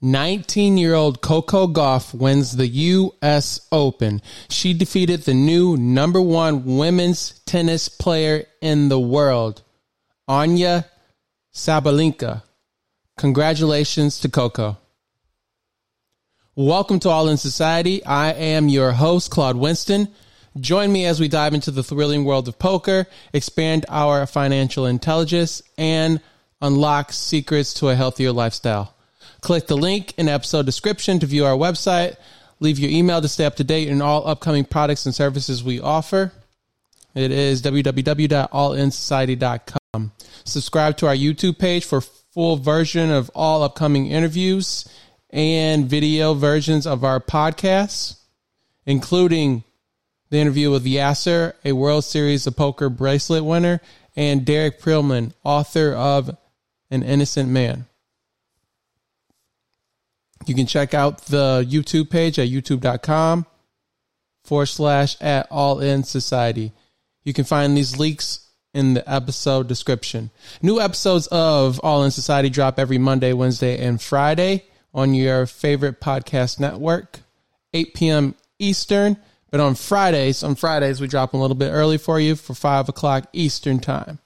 19 year old Coco Gauff wins the U.S. Open. She defeated the new number one women's tennis player in the world, Aryna Sabalenka. Congratulations to Coco. Welcome to All in Society. I am your host, Claude Winston. Join me as we dive into the thrilling world of poker, expand our financial intelligence, and unlock secrets to a healthier lifestyle. Click the link in episode description to view our website. Leave your email to stay up to date in all upcoming products and services we offer. It is www.allinsociety.com. Subscribe to our YouTube page for full version of all upcoming interviews and video versions of our podcasts, including the interview with Yaser, a World Series of Poker bracelet winner, and Derek Prilman, author of An Innocent Man. You can check out the YouTube page at youtube.com forward slash at all in society. You can find these links in the episode description. New episodes of All in Society drop every Monday, Wednesday, and Friday on your favorite podcast network, 8 p.m. Eastern. But on Fridays, on Fridays, we drop a little bit early for you for 5 o'clock Eastern time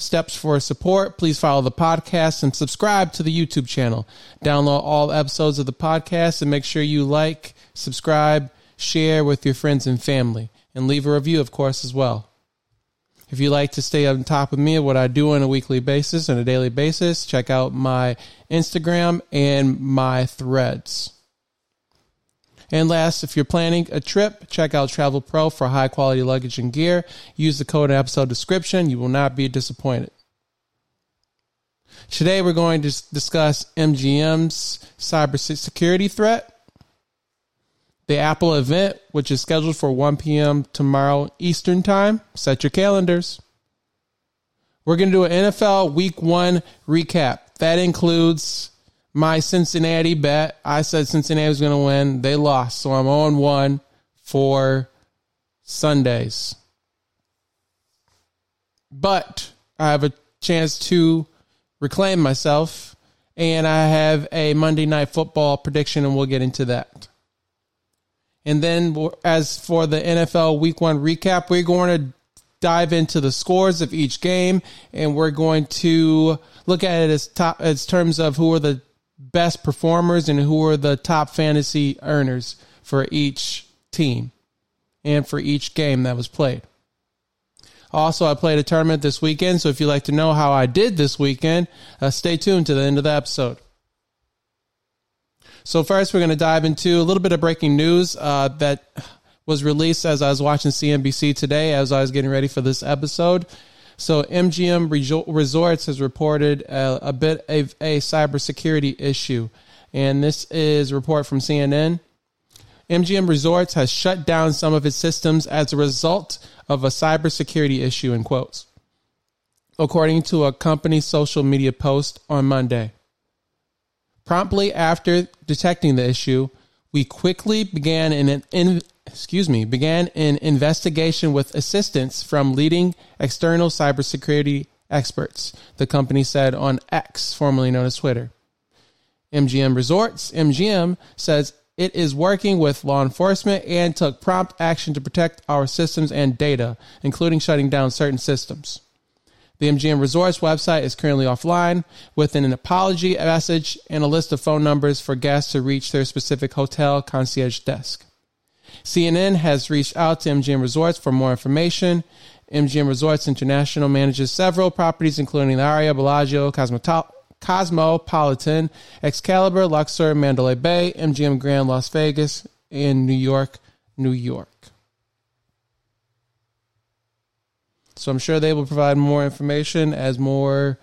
steps for support, please follow the podcast and subscribe to the YouTube channel. Download all episodes of the podcast and make sure you like, subscribe, share with your friends and family, and leave a review, of course, as well. If you like to stay on top of me of what I do on a weekly basis and a daily basis, check out my Instagram and my threads. And last, if you're planning a trip, check out Travel Pro for high quality luggage and gear. Use the code in episode description. You will not be disappointed. Today, we're going to discuss MGM's cybersecurity threat, the Apple event, which is scheduled for 1 p.m. tomorrow Eastern Time. Set your calendars. We're going to do an NFL Week 1 recap. That includes my Cincinnati bet. I said Cincinnati was going to win. They lost. So I'm on 1 for Sundays. But I have a chance to reclaim myself. And I have a Monday night football prediction, and we'll get into that. And then, as for the NFL Week One recap, we're going to dive into the scores of each game, and we're going to look at it as top as terms of who are the best performers and who are the top fantasy earners for each team and for each game that was played. Also, I played a tournament this weekend, so if you'd like to know how I did this weekend, uh, stay tuned to the end of the episode. So, first, we're going to dive into a little bit of breaking news uh, that was released as I was watching CNBC today as I was getting ready for this episode. So MGM Resorts has reported a, a bit of a cybersecurity issue, and this is a report from CNN. MGM Resorts has shut down some of its systems as a result of a cybersecurity issue, in quotes, according to a company social media post on Monday. Promptly after detecting the issue, we quickly began an in, excuse me, began an investigation with assistance from leading external cybersecurity experts, the company said on X, formerly known as Twitter. MGM Resorts, MGM, says it is working with law enforcement and took prompt action to protect our systems and data, including shutting down certain systems. The MGM Resorts website is currently offline with an apology message and a list of phone numbers for guests to reach their specific hotel concierge desk. CNN has reached out to MGM Resorts for more information. MGM Resorts International manages several properties, including the Aria, Bellagio, Cosmopolitan, Excalibur, Luxor, Mandalay Bay, MGM Grand Las Vegas, and New York, New York. So I'm sure they will provide more information as more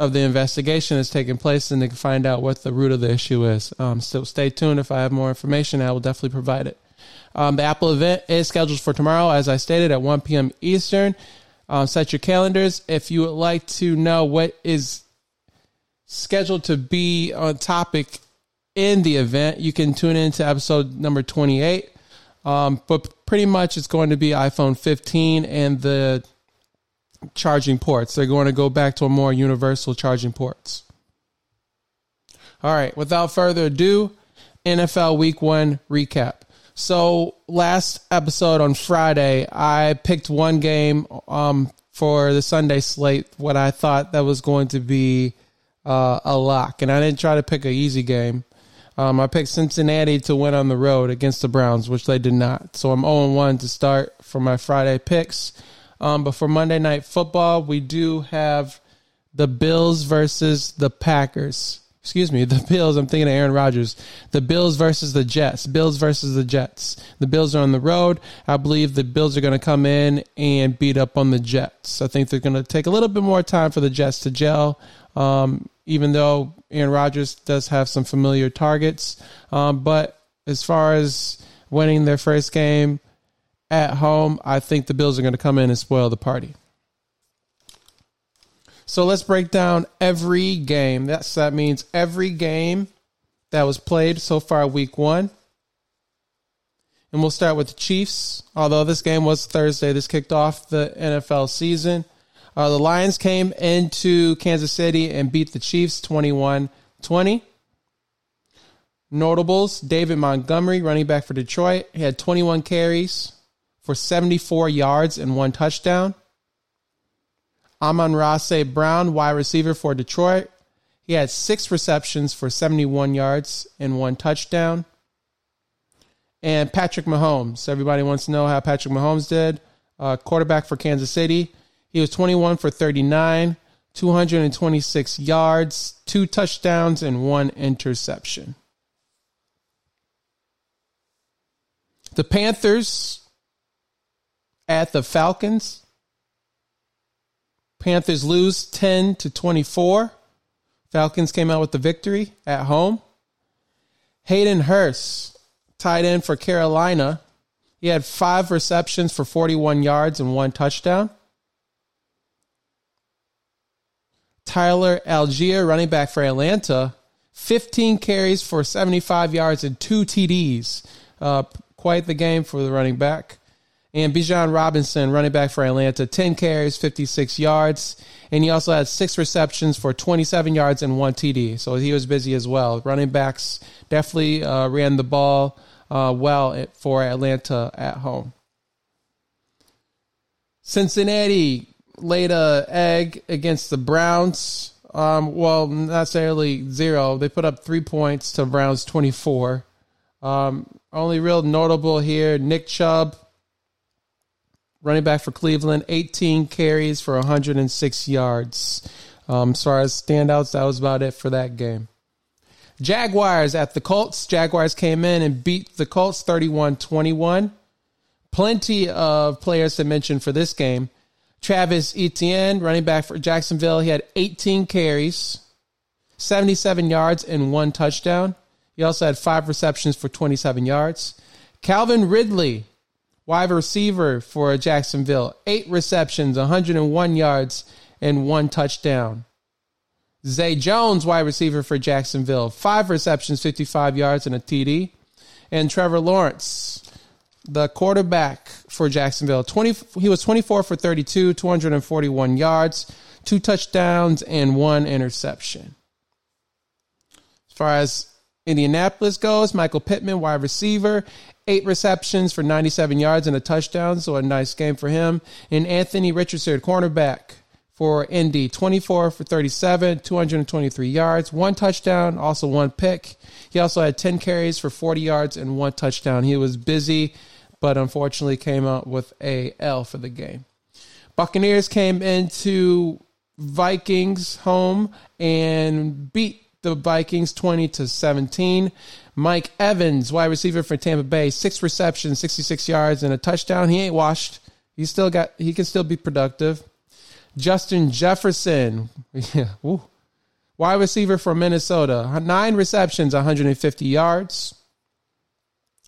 of the investigation is taking place and they can find out what the root of the issue is. Um, so stay tuned. If I have more information, I will definitely provide it. Um, the Apple event is scheduled for tomorrow, as I stated, at 1 p.m. Eastern. Um, set your calendars. If you would like to know what is scheduled to be on topic in the event, you can tune in to episode number 28. Um, but pretty much it's going to be iPhone 15 and the charging ports. They're going to go back to a more universal charging ports. All right, without further ado, NFL Week One recap. So last episode on Friday, I picked one game um, for the Sunday slate. What I thought that was going to be uh, a lock, and I didn't try to pick an easy game. Um, I picked Cincinnati to win on the road against the Browns, which they did not. So I'm 0 1 to start for my Friday picks. Um, but for Monday Night Football, we do have the Bills versus the Packers. Excuse me, the Bills. I'm thinking of Aaron Rodgers. The Bills versus the Jets. Bills versus the Jets. The Bills are on the road. I believe the Bills are going to come in and beat up on the Jets. I think they're going to take a little bit more time for the Jets to gel. Um, even though Aaron Rodgers does have some familiar targets. Um, but as far as winning their first game at home, I think the Bills are going to come in and spoil the party. So let's break down every game. That's that means every game that was played so far week 1. And we'll start with the Chiefs. Although this game was Thursday, this kicked off the NFL season. Uh, the Lions came into Kansas City and beat the Chiefs 21 20. Notables David Montgomery, running back for Detroit, he had 21 carries for 74 yards and one touchdown. Amon-Ra St. Brown, wide receiver for Detroit, he had six receptions for 71 yards and one touchdown. And Patrick Mahomes, everybody wants to know how Patrick Mahomes did. Uh, quarterback for Kansas City, he was 21 for 39, 226 yards, two touchdowns, and one interception. The Panthers at the Falcons. Panthers lose 10 to 24. Falcons came out with the victory at home. Hayden Hurst, tight end for Carolina. He had five receptions for 41 yards and one touchdown. Tyler Allgeier, running back for Atlanta, 15 carries for 75 yards and two TDs. Uh, quite the game for the running back. And Bijan Robinson, running back for Atlanta, 10 carries, 56 yards. And he also had six receptions for 27 yards and one TD. So he was busy as well. Running backs definitely uh, ran the ball uh, well for Atlanta at home. Cincinnati laid a egg against the Browns. Um, well, not necessarily zero. They put up three points to Browns 24. Um, only real notable here Nick Chubb, running back for Cleveland, 18 carries for 106 yards. Um, as far as standouts, that was about it for that game. Jaguars at the Colts. Jaguars came in and beat the Colts 31 21. Plenty of players to mention for this game. Travis Etienne, running back for Jacksonville, he had 18 carries, 77 yards, and one touchdown. He also had five receptions for 27 yards. Calvin Ridley, wide receiver for Jacksonville, eight receptions, 101 yards, and one touchdown. Zay Jones, wide receiver for Jacksonville, five receptions, 55 yards, and a TD. And Trevor Lawrence, the quarterback for Jacksonville. 20, he was 24 for 32, 241 yards, two touchdowns, and one interception. As far as Indianapolis goes, Michael Pittman, wide receiver, eight receptions for 97 yards and a touchdown, so a nice game for him. And Anthony Richardson, cornerback for Indy, 24 for 37, 223 yards, one touchdown, also one pick. He also had 10 carries for 40 yards and one touchdown. He was busy but unfortunately came out with a L for the game. Buccaneers came into Vikings home and beat the Vikings 20 to 17. Mike Evans, wide receiver for Tampa Bay, six receptions, 66 yards, and a touchdown. He ain't washed. He still got. He can still be productive. Justin Jefferson, yeah, wide receiver for Minnesota, nine receptions, 150 yards.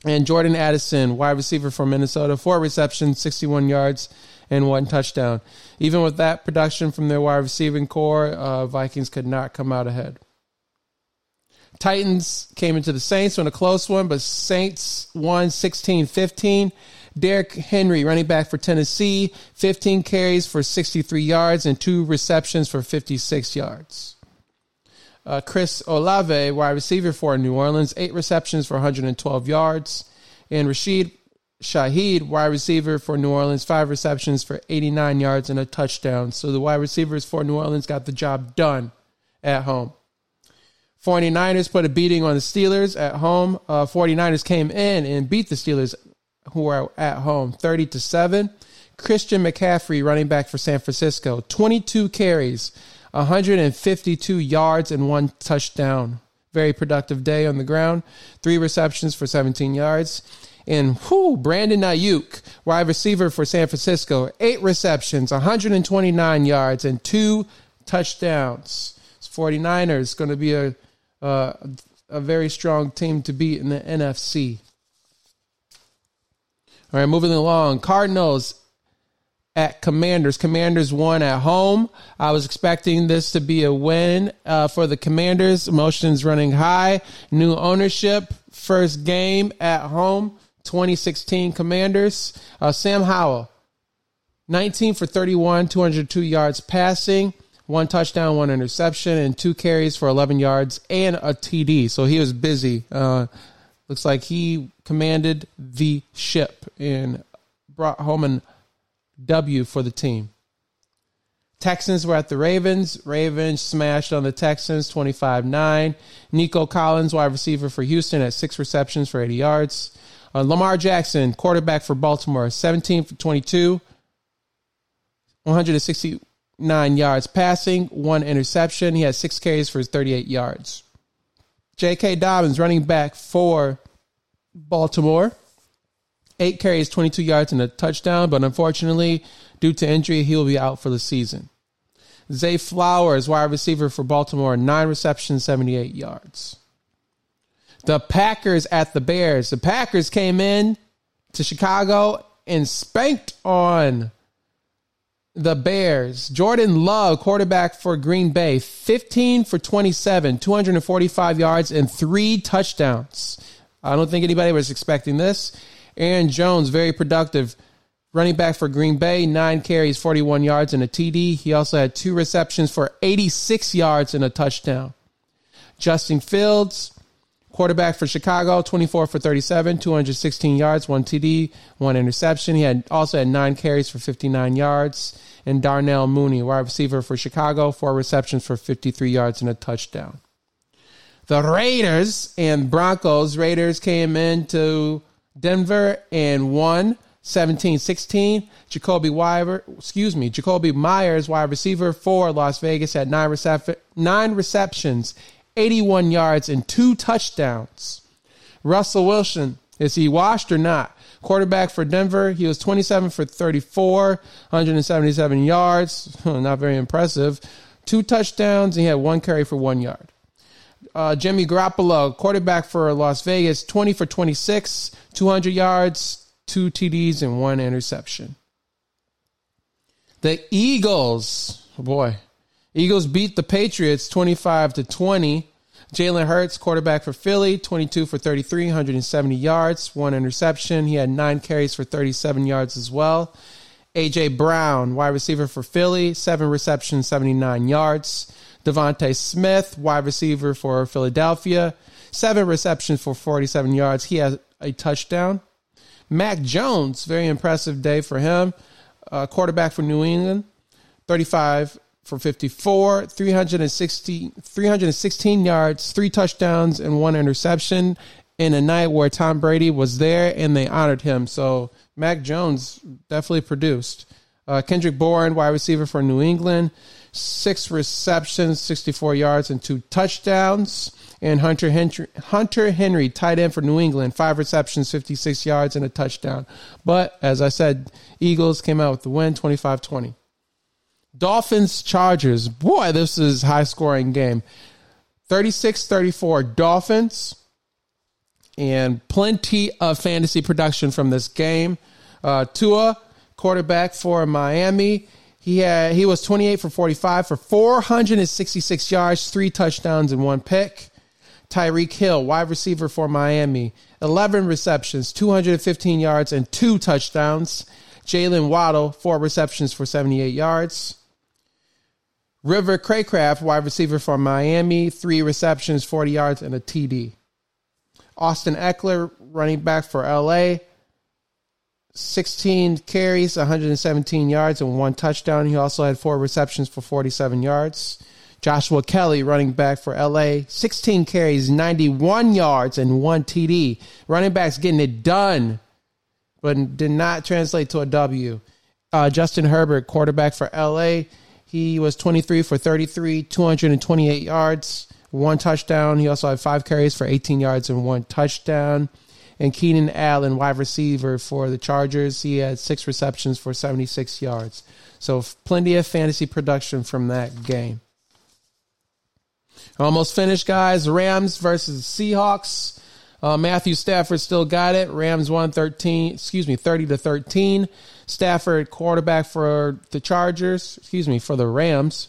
And Jordan Addison, wide receiver for Minnesota, four receptions, 61 yards, and one touchdown. Even with that production from their wide receiving core, uh, Vikings could not come out ahead. Titans came into the Saints on a close one, but Saints won 16 15. Derrick Henry, running back for Tennessee, 15 carries for 63 yards and two receptions for 56 yards. Uh, Chris Olave, wide receiver for New Orleans, eight receptions for 112 yards. And Rashid Shaheed, wide receiver for New Orleans, five receptions for 89 yards and a touchdown. So the wide receivers for New Orleans got the job done at home. 49ers put a beating on the Steelers at home. Uh, 49ers came in and beat the Steelers, who are at home, 30 to 7. Christian McCaffrey, running back for San Francisco, 22 carries, 152 yards, and one touchdown. Very productive day on the ground. Three receptions for 17 yards. And whoo, Brandon Aiyuk, wide receiver for San Francisco, eight receptions, 129 yards, and two touchdowns. 49ers going to be a uh, a very strong team to beat in the NFC. All right, moving along. Cardinals at Commanders. Commanders won at home. I was expecting this to be a win uh, for the Commanders. Emotions running high. New ownership. First game at home. 2016 Commanders. Uh, Sam Howell, 19 for 31, 202 yards passing one touchdown, one interception, and two carries for 11 yards and a TD. So he was busy. Uh, looks like he commanded the ship and brought home a W for the team. Texans were at the Ravens. Ravens smashed on the Texans 25 9. Nico Collins, wide receiver for Houston, at six receptions for 80 yards. Uh, Lamar Jackson, quarterback for Baltimore, 17 for 22, 169 yards passing, one interception. He had six carries for 38 yards. J.K. Dobbins, running back for Baltimore, eight carries, 22 yards, and a touchdown. But unfortunately, due to injury, he will be out for the season. Zay Flowers, wide receiver for Baltimore, nine receptions, 78 yards. The Packers at the Bears. The Packers came in to Chicago and spanked on the Bears. Jordan Love, quarterback for Green Bay, 15 for 27, 245 yards, and three touchdowns. I don't think anybody was expecting this. Aaron Jones, very productive. Running back for Green Bay, nine carries, 41 yards, and a TD. He also had two receptions for 86 yards and a touchdown. Justin Fields, Quarterback for Chicago, 24 for 37, 216 yards, one TD, one interception. He had also had nine carries for 59 yards. And Darnell Mooney, wide receiver for Chicago, four receptions for 53 yards and a touchdown. The Raiders and Broncos. Raiders came into Denver and won 17-16. Jakobi Wyver, excuse me, Jakobi Meyers, wide receiver for Las Vegas, had nine, nine receptions 81 yards, and two touchdowns. Russell Wilson, is he washed or not? Quarterback for Denver, he was 27 for 34, 177 yards. Not very impressive. Two touchdowns, and he had one carry for one yard. Uh, Jimmy Garoppolo, quarterback for Las Vegas, 20 for 26, 200 yards, two TDs, and one interception. The Eagles, oh boy, Eagles beat the Patriots 25 to 20. Jalen Hurts, quarterback for Philly, 22 for 33, 170 yards, one interception. He had nine carries for 37 yards as well. AJ Brown, wide receiver for Philly, seven receptions, 79 yards. DeVonta Smith, wide receiver for Philadelphia, seven receptions for 47 yards. He has a touchdown. Mac Jones, very impressive day for him. Uh, quarterback for New England, 35 for 54, 360, 316 yards, three touchdowns, and one interception in a night where Tom Brady was there and they honored him. So Mac Jones definitely produced. Uh, Kendrick Bourne, wide receiver for New England, six receptions, 64 yards, and two touchdowns. And Hunter Henry, Hunter Henry, tight end for New England, five receptions, 56 yards, and a touchdown. But as I said, Eagles came out with the win, 25 20. Dolphins Chargers. Boy, this is high scoring game. 36 34 Dolphins. And plenty of fantasy production from this game. Uh, Tua, quarterback for Miami. He had he was 28 for 45 for 466 yards, three touchdowns, and one pick. Tyreek Hill, wide receiver for Miami, 11 receptions, 215 yards, and two touchdowns. Jaylen Waddle, four receptions for 78 yards. River Cracraft, wide receiver for Miami, three receptions, 40 yards, and a TD. Austin Ekeler, running back for LA, 16 carries, 117 yards, and one touchdown. He also had four receptions for 47 yards. Joshua Kelley, running back for LA, 16 carries, 91 yards, and one TD. Running backs getting it done, but did not translate to a W. Uh, Justin Herbert, quarterback for LA, he was 23 for 33, 228 yards, one touchdown. He also had five carries for 18 yards and one touchdown. And Keenan Allen, wide receiver for the Chargers, he had six receptions for 76 yards. So plenty of fantasy production from that game. Almost finished, guys. Rams versus Seahawks. Uh, Matthew Stafford still got it. Rams won 13, excuse me, 30 to 13. Stafford, quarterback for the Chargers, excuse me, for the Rams.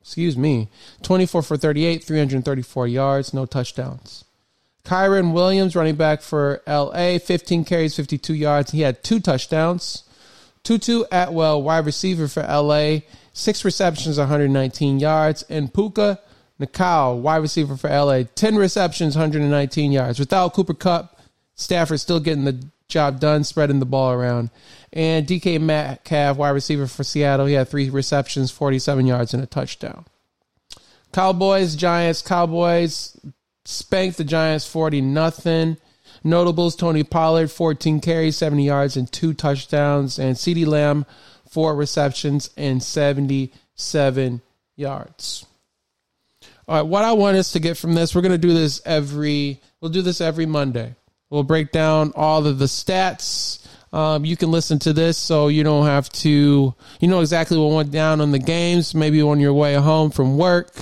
Excuse me. 24 for 38, 334 yards, no touchdowns. Kyren Williams, running back for LA, 15 carries, 52 yards. He had two touchdowns. Tutu Atwell, wide receiver for LA, six receptions, 119 yards. And Puka Nacua, wide receiver for LA, 10 receptions, 119 yards. Without Cooper Kupp, Stafford still getting the job done, spreading the ball around. And DK Metcalf, wide receiver for Seattle, he had three receptions, 47 yards, and a touchdown. Cowboys, Giants, Cowboys spanked the Giants 40 nothing. Notables Tony Pollard, 14 carries, 70 yards, and two touchdowns. And CeeDee Lamb, four receptions and 77 yards. All right, what I want us to get from this, we're going to do this every, we'll do this every Monday. We'll break down all of the stats. Um, you can listen to this so you don't have to, you know exactly what went down on the games. Maybe on your way home from work.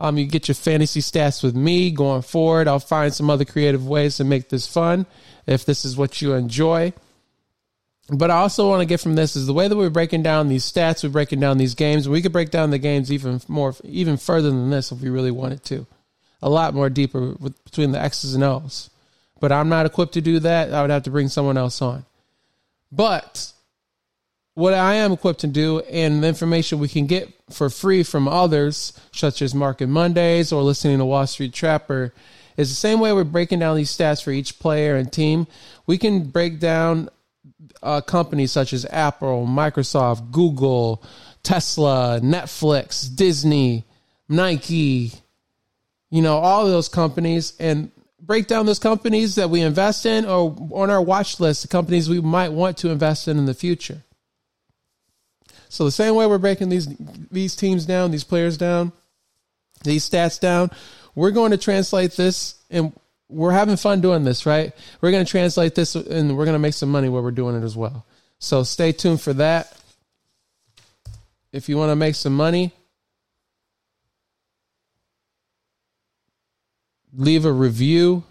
Um, you get your fantasy stats with me going forward. I'll find some other creative ways to make this fun if this is what you enjoy. But I also want to get from this is the way that we're breaking down these stats, we're breaking down these games. We could break down the games even more, even further than this if we really wanted to. A lot more deeper with, between the X's and O's. But I'm not equipped to do that. I would have to bring someone else on. But what I am equipped to do and the information we can get for free from others, such as Market Mondays or listening to Wall Street Trapper, is the same way we're breaking down these stats for each player and team. We can break down uh, companies such as Apple, Microsoft, Google, Tesla, Netflix, Disney, Nike, you know, all of those companies and break down those companies that we invest in or on our watch list, the companies we might want to invest in in the future. So the same way we're breaking these these teams down, these players down, these stats down, we're going to translate this and we're having fun doing this, right? We're going to translate this and we're going to make some money while we're doing it as well. So stay tuned for that. If you want to make some money, leave a review,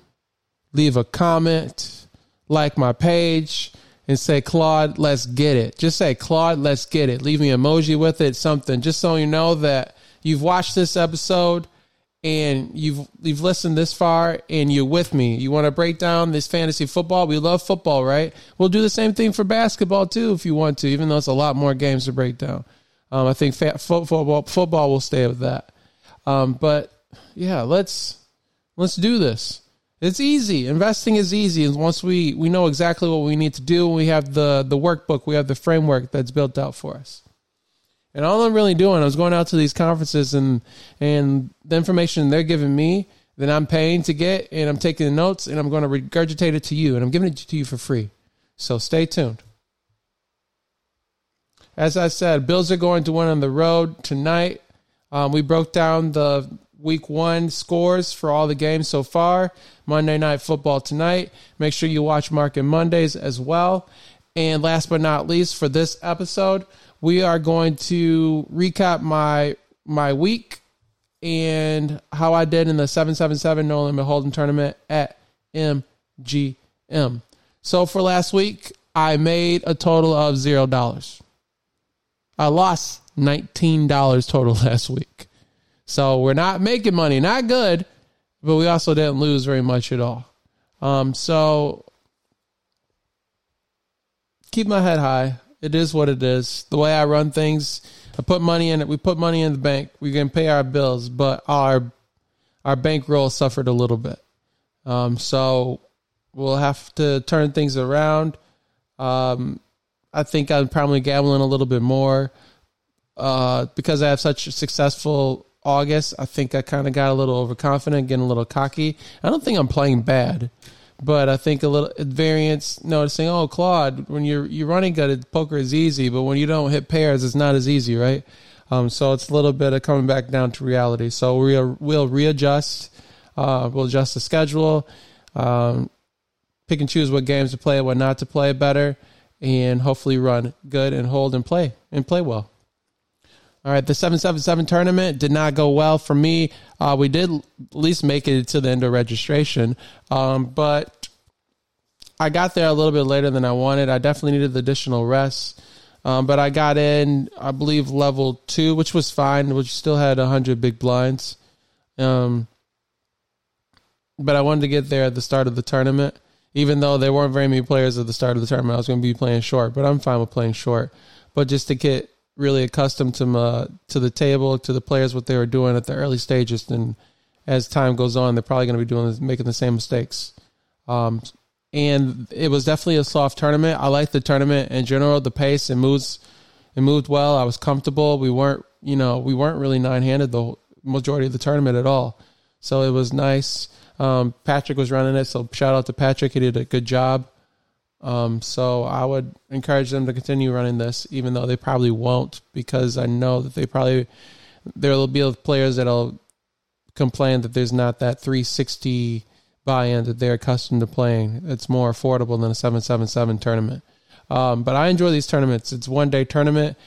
leave a comment, like my page, and say, Claude, let's get it. Just say, Claude, let's get it. Leave me emoji with it, something, just so you know that you've watched this episode and you've you've listened this far and you're with me. You want to break down this fantasy football? We love football, right? We'll do the same thing for basketball too if you want to, even though it's a lot more games to break down. Um, I think football football will stay with that. Um, but yeah, let's let's do this. It's easy. Investing is easy, and once we we know exactly what we need to do, we have the the workbook, we have the framework that's built out for us. And all I'm really doing, I was going out to these conferences and and the information they're giving me that I'm paying to get, and I'm taking the notes and I'm going to regurgitate it to you, and I'm giving it to you for free. So stay tuned. As I said, Bills are going to win on the road tonight. Um, we broke down the week one scores for all the games so far. Monday Night Football tonight. Make sure you watch Market Mondays as well. And last but not least, for this episode, we are going to recap my my week and how I did in the 777 No Limit Hold'em tournament at MGM. So for last week, I made a total of zero dollars. I lost $19 total last week. So we're not making money, not good, but we also didn't lose very much at all. Um, so keep my head high it is what it is. The way I run things, I put money in it. We put money in the bank. We can pay our bills, but our our bankroll suffered a little bit. Um, so we'll have to turn things around. Um, I think I'm probably gambling a little bit more uh, because I have such successful August. I think I kind of got a little overconfident, getting a little cocky. I don't think I'm playing bad, but I think a little variance. Noticing, oh, Claude, when you're you're running good, poker is easy, but when you don't hit pairs, it's not as easy, right? Um, so it's a little bit of coming back down to reality. So we'll we'll readjust. Uh, we'll adjust the schedule. Um, pick and choose what games to play, what not to play better, and hopefully run good and hold and play and play well. All right, the 777 tournament did not go well for me. Uh, we did at least make it to the end of registration, um, but I got there a little bit later than I wanted. I definitely needed the additional rest. Um, but I got in, I believe, level two, which was fine, which still had 100 big blinds. Um, but I wanted to get there at the start of the tournament even though there weren't very many players at the start of the tournament, I was going to be playing short, but I'm fine with playing short. But just to get really accustomed to uh, to the table, to the players, what they were doing at the early stages, and as time goes on, they're probably going to be doing making the same mistakes. Um, and it was definitely a soft tournament. I liked the tournament in general, the pace, it moves, it moved well. I was comfortable. We weren't, you know, we weren't really nine handed the majority of the tournament at all, so it was nice. Um, Patrick was running it, so shout out to Patrick. He did a good job. Um, so I would encourage them to continue running this, even though they probably won't, because I know that they probably there will be players that'll complain that there's not that 360 buy-in that they're accustomed to playing. It's more affordable than a 777 tournament. Um, but I enjoy these tournaments. It's one day tournament.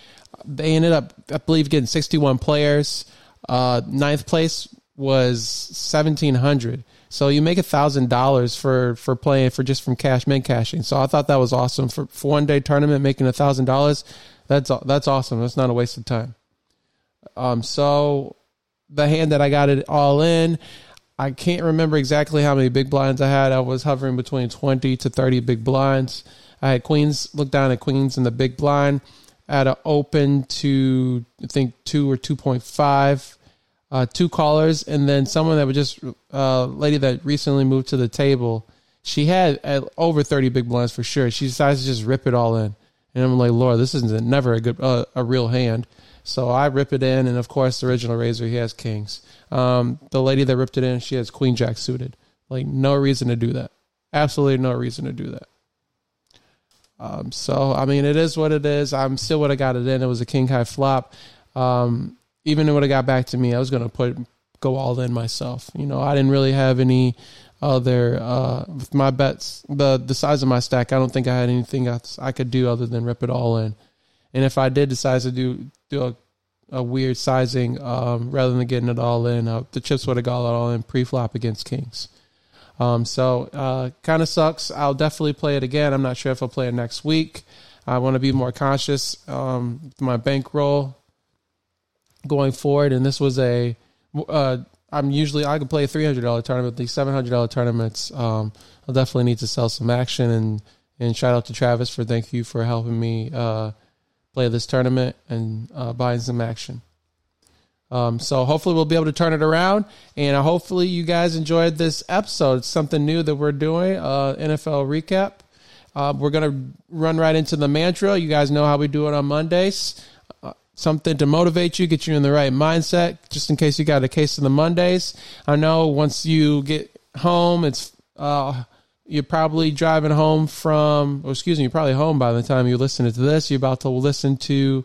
They ended up, I believe, getting 61 players. Uh, ninth place was 1700 so you make a thousand dollars for for playing for just from cash min cashing. So I thought that was awesome for, for one day tournament making a thousand dollars. That's that's awesome. That's not a waste of time. Um, so the hand that I got it all in, I can't remember exactly how many big blinds I had. I was hovering between twenty to thirty big blinds. I had queens. Look down at queens in the big blind. Had an open to I think two or two point five uh, two callers, and then someone that was just a uh, lady that recently moved to the table. She had uh, over thirty big blinds for sure. She decides to just rip it all in, and I'm like, Lord, this isn't never a good uh, a real hand. So I rip it in, and of course, the original raiser he has kings. Um, the lady that ripped it in, she has queen jack suited. Like no reason to do that. Absolutely no reason to do that. Um, so I mean, it is what it is. I'm still would have got it in. It was a king high flop. Um, even when it got back to me, I was gonna put go all in myself. You know, I didn't really have any other uh, with my bets. The the size of my stack, I don't think I had anything else I could do other than rip it all in. And if I did decide to do do a, a weird sizing, um, rather than getting it all in, uh, the chips would have got it all in pre-flop against kings. Um, so uh, kind of sucks. I'll definitely play it again. I'm not sure if I'll play it next week. I want to be more conscious. Um, my bankroll going forward. And this was a, uh, I'm usually I could play a three hundred dollar tournament. These seven hundred dollar tournaments, um, I'll definitely need to sell some action. And and shout out to Travis for thank you for helping me uh, play this tournament and uh, buying some action. Um, so hopefully we'll be able to turn it around, and hopefully you guys enjoyed this episode. It's something new that we're doing, uh, NFL recap. Uh, we're gonna run right into the mantra. You guys know how we do it on Mondays something to motivate you, get you in the right mindset, just in case you got a case of the Mondays. I know once you get home, it's uh, you're probably driving home from, or excuse me, you're probably home by the time you're listening to this. You're about to listen to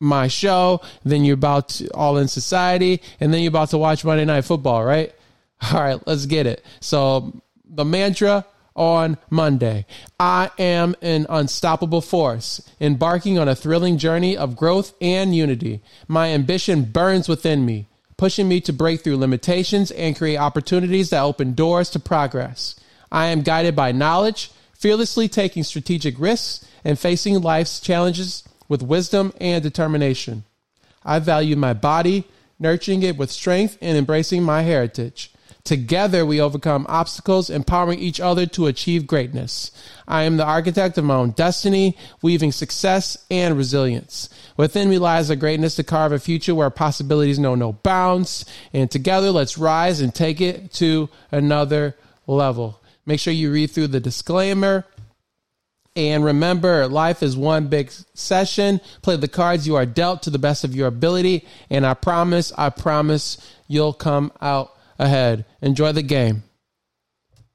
my show, then you're about to All in Society, and then you're about to watch Monday Night Football, right? All right, let's get it. So the mantra on Monday. I am an unstoppable force, embarking on a thrilling journey of growth and unity. My ambition burns within me, pushing me to break through limitations and create opportunities that open doors to progress. I am guided by knowledge, fearlessly taking strategic risks and facing life's challenges with wisdom and determination. I value my body, nurturing it with strength and embracing my heritage. Together, we overcome obstacles, empowering each other to achieve greatness. I am the architect of my own destiny, weaving success and resilience. Within me lies a greatness to carve a future where possibilities know no bounds. And together, let's rise and take it to another level. Make sure you read through the disclaimer. And remember, life is one big session. Play the cards you are dealt to the best of your ability. And I promise, I promise you'll come out ahead. Enjoy the game.